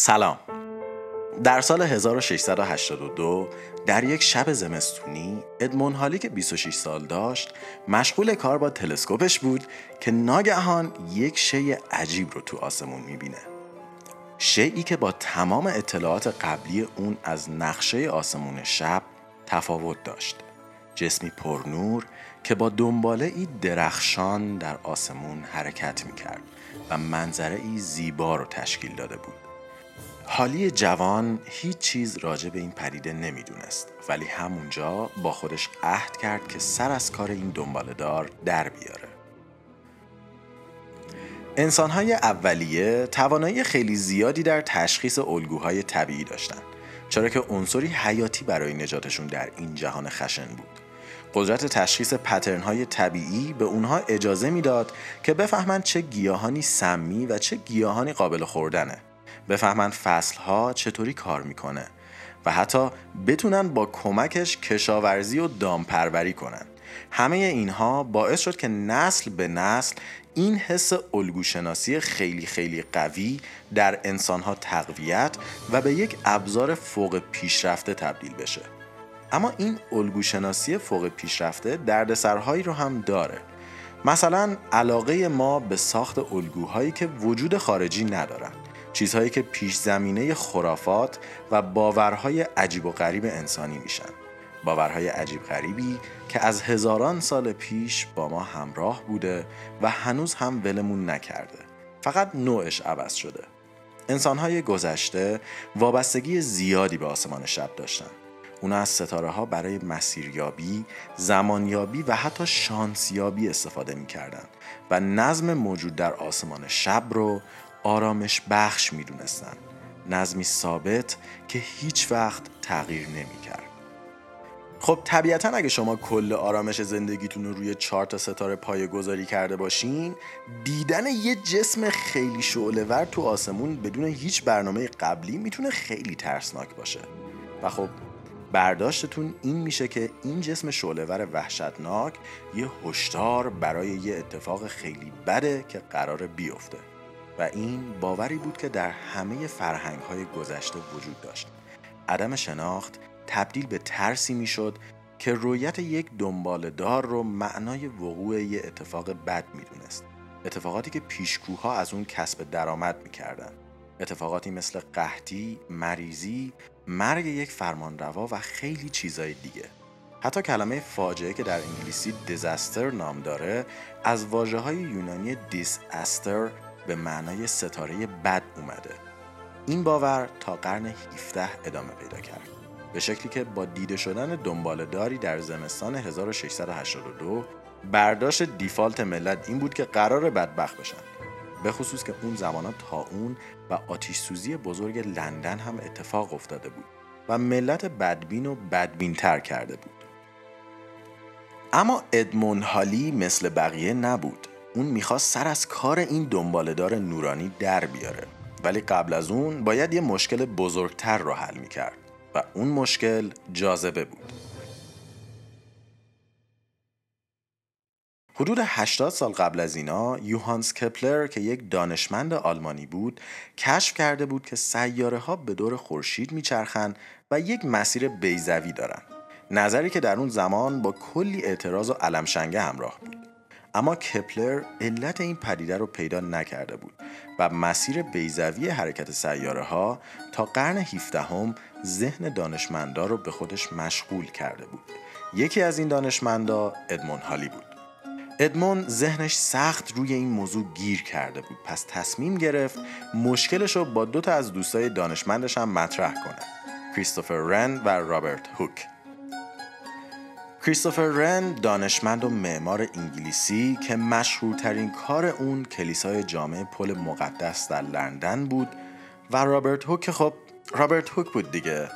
سلام. در سال 1682 در یک شب زمستونی ادمون هالی که 26 سال داشت مشغول کار با تلسکوپش بود که ناگهان یک شی عجیب رو تو آسمون می‌بینه. شیعی که با تمام اطلاعات قبلی اون از نقشه آسمون شب تفاوت داشت. جسمی پرنور که با دنباله ای درخشان در آسمون حرکت می‌کرد و منظره ای زیبا رو تشکیل داده بود. حالی جوان هیچ چیز راجع به این پدیده نمی‌دونست ولی همونجا با خودش عهد کرد که سر از کار این دنباله دار در بیاره. انسانهای اولیه توانایی خیلی زیادی در تشخیص الگوهای طبیعی داشتند چرا که عنصری حیاتی برای نجاتشون در این جهان خشن بود. قدرت تشخیص پترن های طبیعی به اونها اجازه می‌داد که بفهمند چه گیاهانی سمی و چه گیاهانی قابل خوردنه. بفهمند فصل ها چطوری کار می‌کنه و حتی بتونن با کمکش کشاورزی و دامپروری کنن. همه اینها باعث شد که نسل به نسل این حس الگوشناسی خیلی خیلی قوی در انسانها تقویت و به یک ابزار فوق پیشرفته تبدیل بشه. اما این الگوشناسی فوق پیشرفته دردسرهایی رو هم داره. مثلا علاقه ما به ساخت الگوهایی که وجود خارجی ندارن. چیزهایی که پیش زمینه خرافات و باورهای عجیب و غریب انسانی میشن. باورهای عجیب غریبی که از هزاران سال پیش با ما همراه بوده و هنوز هم ولمون نکرده. فقط نوعش عوض شده. انسانهای گذشته وابستگی زیادی به آسمان شب داشتن. اونا از ستاره ها برای مسیریابی، زمانیابی و حتی شانسیابی استفاده می‌کردن و نظم موجود در آسمان شب رو آرامش بخش می‌دونستن. نظمی ثابت که هیچ وقت تغییر نمی‌کرد. خب طبیعتا اگه شما کل آرامش زندگیتون رو روی چهار تا ستاره پایه گذاری کرده باشین دیدن یه جسم خیلی شعلهور تو آسمون بدون هیچ برنامه قبلی می‌تونه خیلی ترسناک باشه. و خب برداشتتون این میشه که این جسم شعلهور وحشتناک یه هشدار برای یه اتفاق خیلی بده که قرار بیفته. و این باوری بود که در همه فرهنگ های گذشته وجود داشت. عدم شناخت تبدیل به ترسی می‌شد که رویت یک دنبال دار رو معنای وقوع یه اتفاق بد می‌دونست. اتفاقاتی که پیشگوها از اون کسب درآمد می‌کردن. اتفاقاتی مثل قحطی، مریضی، مرگ یک فرمانروا و خیلی چیزای دیگه. حتی کلمه فاجعه که در انگلیسی دیزاستر نام داره از واجه های یونانی دیس استر به معنای ستاره بد اومده. این باور تا قرن 17 ادامه پیدا کرد. به شکلی که با دیده شدن دنبال داری در زمستان 1682 برداشت دیفالت ملت این بود که قرار بدبخت بشن. به خصوص که اون زمانا تا اون و آتیش سوزی بزرگ لندن هم اتفاق افتاده بود و ملت بدبین و بدبین تر کرده بود. اما ادمون هالی مثل بقیه نبود. اون می‌خواست سر از کار این دنبالدار نورانی در بیاره. ولی قبل از اون باید یه مشکل بزرگتر رو حل می‌کرد و اون مشکل جاذبه بود. حدود 80 سال قبل از اینا یوهانس کپلر که یک دانشمند آلمانی بود کشف کرده بود که سیاره ها به دور خورشید میچرخند و یک مسیر بیزوی دارن. نظری که در اون زمان با کلی اعتراض و علمشنگه همراه بود. اما کپلر علت این پدیده رو پیدا نکرده بود و مسیر بیزوی حرکت سیاره ها تا قرن 17 هم ذهن دانشمندا رو به خودش مشغول کرده بود. یکی از این دانشمندا ادمون هالی بود. ادمون ذهنش سخت روی این موضوع گیر کرده بود. پس تصمیم گرفت مشکلش رو با دو تا از دوستای دانشمندش هم مطرح کنه. کریستوفر رن و رابرت هوک. کریستوفر رن دانشمند و معمار انگلیسی که مشهورترین کار اون کلیسای جامع پل مقدس در لندن بود و رابرت هوک خب رابرت هوک بود دیگه.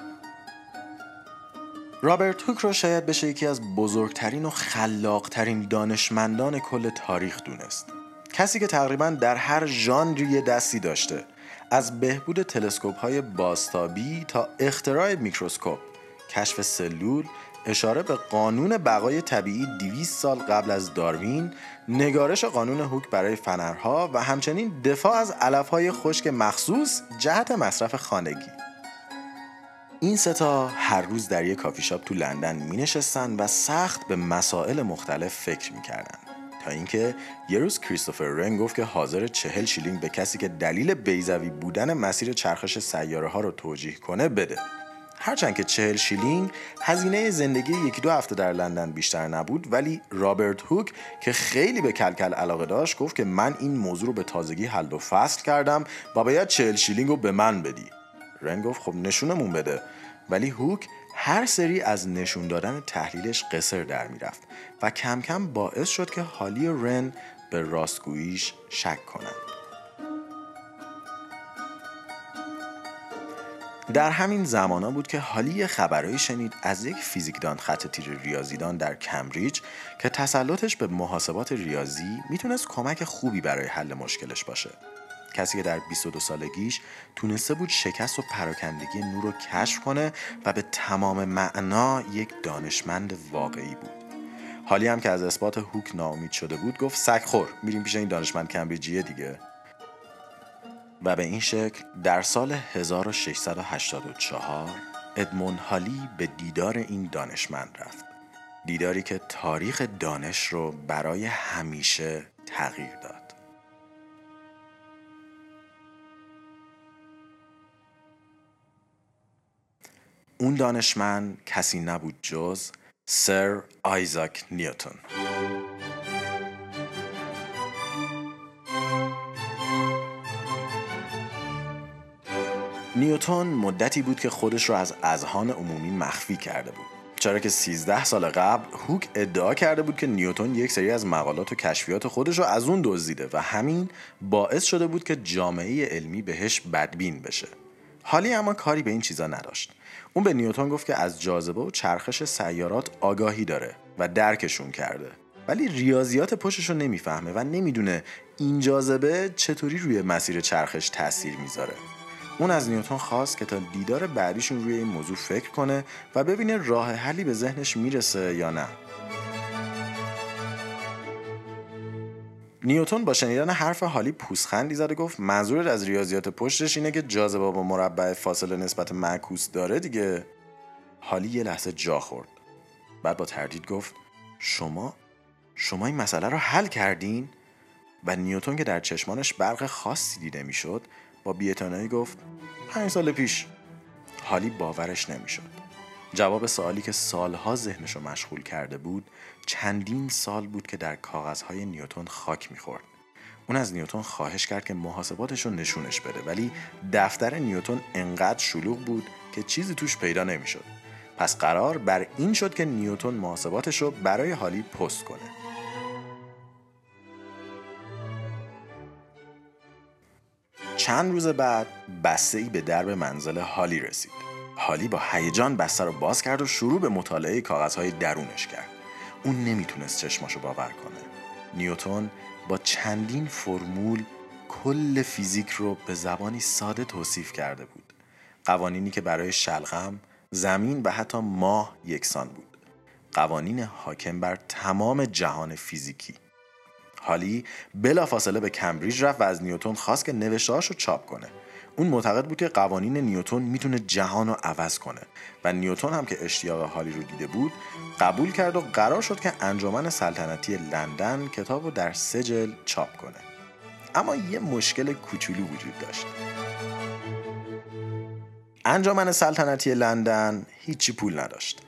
رابرت هوک رو شاید بشه یکی از بزرگترین و خلاقترین دانشمندان کل تاریخ دونست. کسی که تقریبا در هر ژانری دستی داشته. از بهبود تلسکوپ های بازتابی تا اختراع میکروسکوپ کشف سلول اشاره به قانون بقای طبیعی 200 سال قبل از داروین نگارش قانون هوک برای فنرها و همچنین دفاع از علفهای خشک مخصوص جهت مصرف خانگی این سه تا هر روز در یک کافی شاپ تو لندن می نشستن و سخت به مسائل مختلف فکر می کردن. تا اینکه یه روز کریستوفر رن گفت که حاضره چهل شیلینگ به کسی که دلیل بیضوی بودن مسیر چرخش سیاره ها رو توجیه کنه بده هرچند که چهل شیلینگ هزینه زندگی یکی دو هفته در لندن بیشتر نبود ولی رابرت هوک که خیلی به کلکل علاقه داشت گفت که من این موضوع رو به تازگی حل و فصل کردم و باید چهل شیلینگ رو به من بدی رن گفت خب نشونمون بده ولی هوک هر سری از نشون دادن تحلیلش قصر در می‌رفت و کم کم باعث شد که حالی رن به راستگوییش شک کنند. در همین زمانا بود که حالی خبرهایی شنید از یک فیزیکدان خط تیر ریاضیدان در کمبریج که تسلطش به محاسبات ریاضی می‌تونست کمک خوبی برای حل مشکلش باشه. کسی که در 22 سالگیش تونسته بود شکست و پراکندگی نور رو کشف کنه و به تمام معنا یک دانشمند واقعی بود حالی هم که از اثبات هوک ناامید شده بود گفت سگ خور میریم پیش این دانشمند کمبریجیه دیگه و به این شکل در سال 1684 ادمون هالی به دیدار این دانشمند رفت. دیداری که تاریخ دانش رو برای همیشه تغییر داد. اون دانشمند کسی نبود جز سر آیزاک نیوتون نیوتون مدتی بود که خودش رو از اذهان عمومی مخفی کرده بود. چرا که 13 سال قبل هوک ادعا کرده بود که نیوتون یک سری از مقالات و کشفیات خودش رو از اون دزدیده و همین باعث شده بود که جامعه علمی بهش بدبین بشه. حالی اما کاری به این چیزا نداشت. اون به نیوتن گفت که از جاذبه و چرخش سیارات آگاهی داره و درکشون کرده. ولی ریاضیات پشتش رو نمی‌فهمه و نمی‌دونه این جاذبه چطوری روی مسیر چرخش تاثیر می‌ذاره. اون از نیوتن خواست که تا دیدار بعدیشون روی این موضوع فکر کنه و ببینه راه حلی به ذهنش می‌رسه یا نه. نیوتون با شنیدن حرف حالی پوسخندی زد و گفت منظورت از ریاضیات پشتش اینه که جاذبه با مربع فاصله نسبت معکوس داره دیگه؟ حالی یه لحظه جا خورد. بعد با تردید گفت شما؟ شما این مسئله رو حل کردین؟ و نیوتون که در چشمانش برق خاصی دیده می‌شد با بی‌اعتنایی گفت پنج سال پیش. حالی باورش نمی‌شد. جواب سوالی که سالها ذهنش رو مشغول کرده بود چندین سال بود که در کاغذهای نیوتون خاک می‌خورد. اون از نیوتون خواهش کرد که محاسباتش رو نشونش بده ولی دفتر نیوتون انقدر شلوغ بود که چیزی توش پیدا نمی‌شد. پس قرار بر این شد که نیوتون محاسباتش رو برای حالی پست کنه. چند روز بعد بسته ای به درب منزل حالی رسید. حالی با هیجان بسته رو باز کرد و شروع به مطالعه کاغذهای درونش کرد. اون نمی‌تونست چشماشو باور کنه. نیوتون با چندین فرمول کل فیزیک رو به زبانی ساده توصیف کرده بود. قوانینی که برای شلغم زمین و حتی ماه یکسان بود. قوانین حاکم بر تمام جهان فیزیکی. حالی بلافاصله به کمبریج رفت و از نیوتون خواست که نوشتهاش رو چاپ کنه. اون معتقد بود که قوانین نیوتون می‌تونه جهان رو عوض کنه و نیوتون هم که اشتیاق حالی رو دیده بود قبول کرد و قرار شد که انجمن سلطنتی لندن کتاب رو در سجل چاپ کنه. اما یه مشکل کوچولو وجود داشت. انجمن سلطنتی لندن هیچی پول نداشت.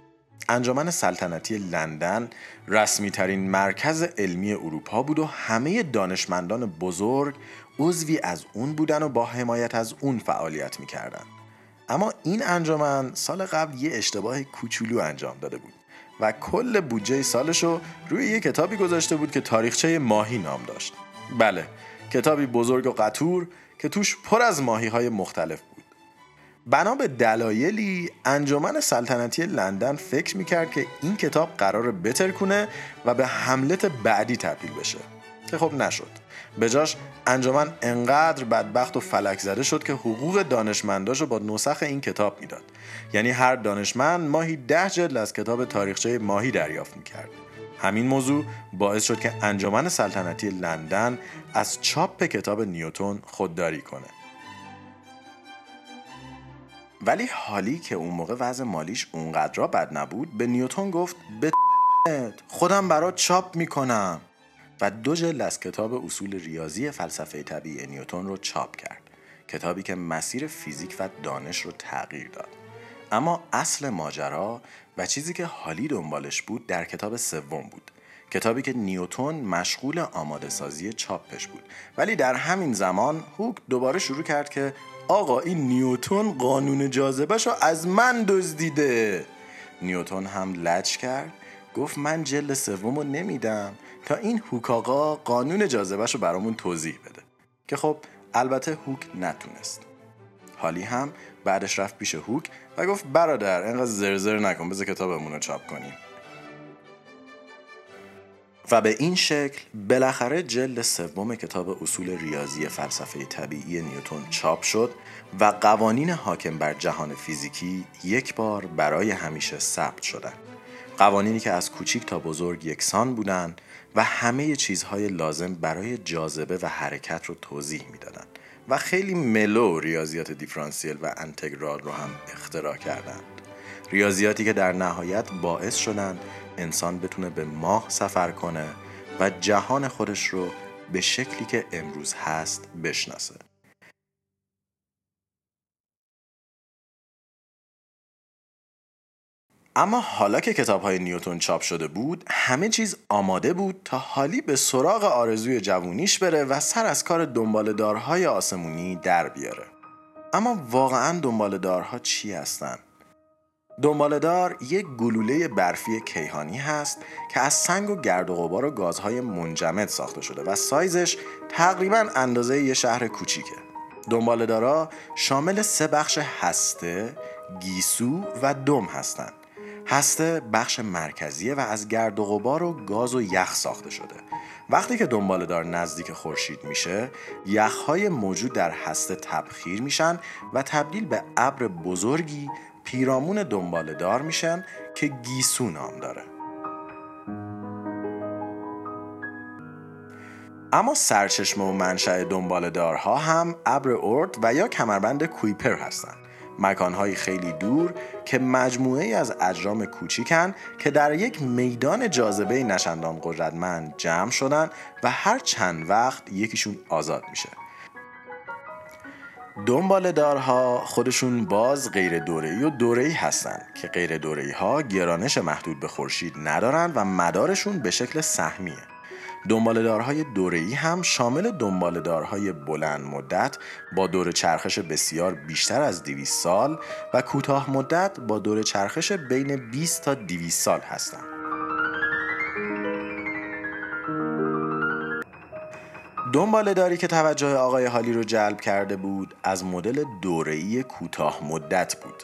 انجمن سلطنتی لندن رسمی ترین مرکز علمی اروپا بود و همه دانشمندان بزرگ عضوی از اون بودن و با حمایت از اون فعالیت می‌کردن. اما این انجمن سال قبل یه اشتباه کوچولو انجام داده بود و کل بودجه سالش رو روی یه کتابی گذاشته بود که تاریخچه ماهی نام داشت. بله کتابی بزرگ و قطور که توش پر از ماهی های مختلف بود. بنا به دلایلی انجمن سلطنتی لندن فکر می‌کرد که این کتاب قرار بتر کنه و به حملت بعدی تبدیل بشه. که خب نشد. به جاش انجمن انقدر بدبخت و فلک زده شد که حقوق دانشمنداش رو با نسخ این کتاب می‌داد. یعنی هر دانشمند ماهی ده جلد از کتاب تاریخچه ماهی دریافت می‌کرد. همین موضوع باعث شد که انجمن سلطنتی لندن از چاپ کتاب نیوتون خودداری کنه. ولی حالی که اون موقع وضع مالیش اونقدر را بد نبود به نیوتون گفت به خودم برات چاپ می‌کنم. و دو جلد از کتاب اصول ریاضی فلسفه طبیعی نیوتون رو چاپ کرد کتابی که مسیر فیزیک و دانش رو تغییر داد. اما اصل ماجرا و چیزی که حالی دنبالش بود در کتاب سوم بود. کتابی که نیوتون مشغول آماده سازی چاپش بود. ولی در همین زمان هوک دوباره شروع کرد که آقا این نیوتون قانون جاذبه رو از من دزدیده. نیوتون هم لج کرد گفت من جلد سوم رو نمیدم تا این هوک آقا قانون جاذبه رو برامون توضیح بده. که خب البته هوک نتونست. حالی هم بعدش رفت پیش هوک و گفت برادر انقدر زرزر نکن بذار کتابمون رو چاپ کنیم. و به این شکل بالاخره جلد سوم کتاب اصول ریاضی فلسفه طبیعی نیوتون چاپ شد و قوانین حاکم بر جهان فیزیکی یک بار برای همیشه ثبت شدند. قوانینی که از کوچیک تا بزرگ یکسان بودند و همه چیزهای لازم برای جاذبه و حرکت رو توضیح می‌دادند و خیلی ملو ریاضیات دیفرانسیل و انتگرال رو هم اختراع کردند. ریاضیاتی که در نهایت باعث شدند انسان بتونه به ماه سفر کنه و جهان خودش رو به شکلی که امروز هست بشناسه اما حالا که کتاب های نیوتون چاپ شده بود همه چیز آماده بود تا حالی به سراغ آرزوی جوونیش بره و سر از کار دنبالدارهای آسمونی در بیاره اما واقعا دنبالدارها چی هستن؟ دنبالدار یک گلوله برفی کیهانی هست که از سنگ و گرد و غبار و گازهای منجمد ساخته شده و سایزش تقریبا اندازه یه شهر کوچیکه. دنبالدارا شامل سه بخش هسته، گیسو و دم هستند. هسته بخش مرکزیه و از گرد و غبار و گاز و یخ ساخته شده. وقتی که دنبالدار نزدیک خورشید میشه، یخهای موجود در هسته تبخیر میشن و تبدیل به ابر بزرگی پیرامون دنبال دار میشن که گیسو نام داره. اما سرچشمه و منشأ دنبال دارها هم ابر اورد و یا کمربند کویپر هستند مکانهایی خیلی دور که مجموعه از اجرام کوچیکن که در یک میدان جاذبه نشندان قدرتمند جمع شدن و هر چند وقت یکیشون آزاد میشه. دنبال دارها خودشون باز غیر دوره‌ای و دوره‌ای هستند که غیر دوره‌ای ها گرانش محدود به خورشید ندارند و مدارشون به شکل سهمیه. دنبالدارهای دوره‌ای هم شامل دنبالدارهای بلند مدت با دور چرخش بسیار بیشتر از 200 سال و کوتاه مدت با دور چرخش بین 20 تا 200 سال هستند. دنباله داری که توجه آقای حالی رو جلب کرده بود از مدل دوره‌ای کوتاه مدت بود.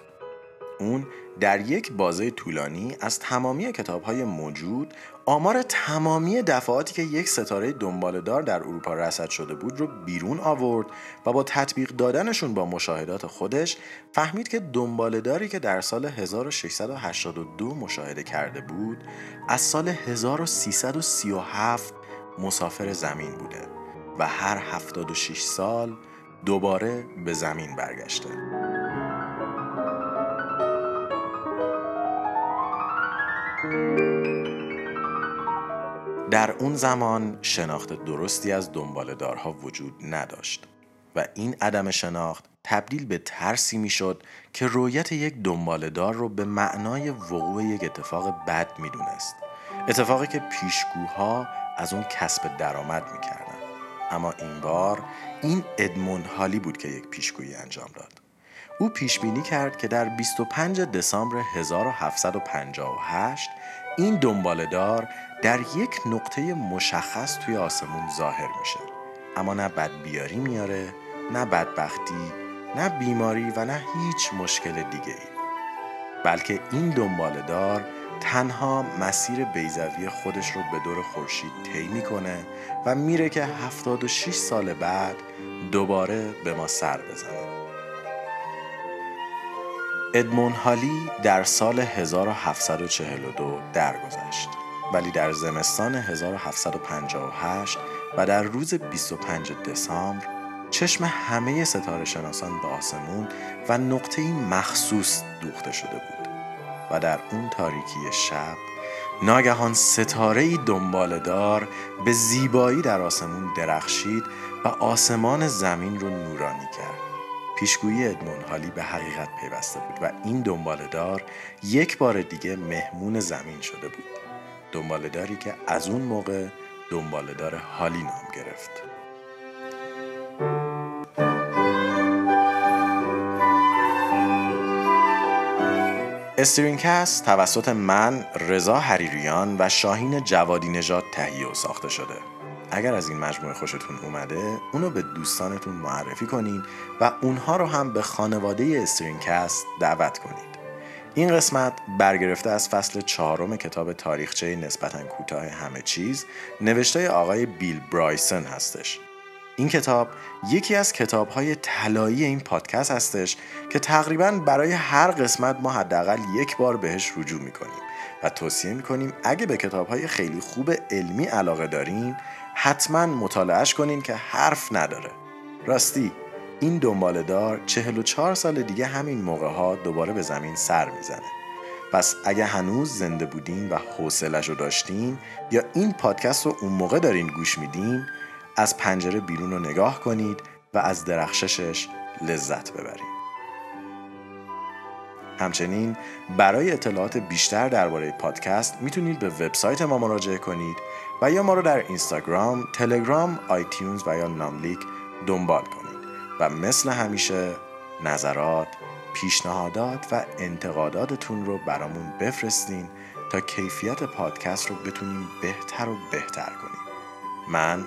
اون در یک بازه طولانی از تمامی کتاب های موجود آمار تمامی دفعاتی که یک ستاره دنبالدار در اروپا رسد شده بود رو بیرون آورد و با تطبیق دادنشون با مشاهدات خودش فهمید که دنبالداری که در سال 1682 مشاهده کرده بود از سال 1337 مسافر زمین بوده. و هر 76 سال دوباره به زمین برگشته. در اون زمان شناخت درستی از دنبالدارها وجود نداشت و این عدم شناخت تبدیل به ترسی می‌شد که رویت یک دنبالدار رو به معنای وقوع یک اتفاق بد می‌دونست. اتفاقی که پیشگوها از اون کسب درآمد می‌کرد. اما این بار این ادموند هالی بود که یک پیشگویی انجام داد. او پیش بینی کرد که در 25 دسامبر 1758 این دنبالدار در یک نقطه مشخص توی آسمون ظاهر میشه. اما نه بدبیاری میاره نه بدبختی نه بیماری و نه هیچ مشکل دیگه ای بلکه این دنبالدار تنها مسیر بیزوی خودش رو به دور خورشید طی می‌کنه و میره که 76 سال بعد دوباره به ما سر بزنه. ادمون هالی در سال 1742 درگذشت ولی در زمستان 1758 و در روز 25 دسامبر چشم همه ستاره شناسان به آسمون و نقطه مخصوص دوخته شده بود. و در اون تاریکی شب ناگهان ستاره دنبال دار به زیبایی در آسمون درخشید و آسمان زمین رو نورانی کرد. پیشگویی ادمون حالی به حقیقت پیوسته بود و این دنبالدار یک بار دیگه مهمون زمین شده بود. دنبالداری که از اون موقع دنبالدار حالی نام گرفت. استرینکست توسط من رضا حریریان و شاهین جوادی نژاد تهیه و ساخته شده. اگر از این مجموعه خوشتون اومده اونو به دوستانتون معرفی کنین و اونها رو هم به خانواده استرینکست دعوت کنید. این قسمت برگرفته از فصل چهارم کتاب تاریخچه نسبتا کوتاه همه چیز نوشته آقای بیل برایسن هستش. این کتاب یکی از کتاب های طلایی این پادکست هستش که تقریبا برای هر قسمت ما حداقل یک بار بهش رجوع می‌کنیم و توصیه می‌کنیم اگه به کتاب های خیلی خوب علمی علاقه دارین حتما مطالعهش کنین که حرف نداره. راستی این دنباله دار 44 سال دیگه همین موقع ها دوباره به زمین سر می‌زنه. پس اگه هنوز زنده بودین و حوصلش رو داشتین یا این پادکست رو اون موقع دارین گوش میدین از پنجره بیرون رو نگاه کنید و از درخششش لذت ببرید. همچنین برای اطلاعات بیشتر درباره پادکست می‌تونید به وبسایت ما مراجعه کنید و یا ما رو در اینستاگرام، تلگرام، آیتیونز و یا ناملیک دنبال کنید و مثل همیشه نظرات، پیشنهادات و انتقاداتتون رو برامون بفرستین تا کیفیت پادکست رو بتونیم بهتر و بهتر کنیم. من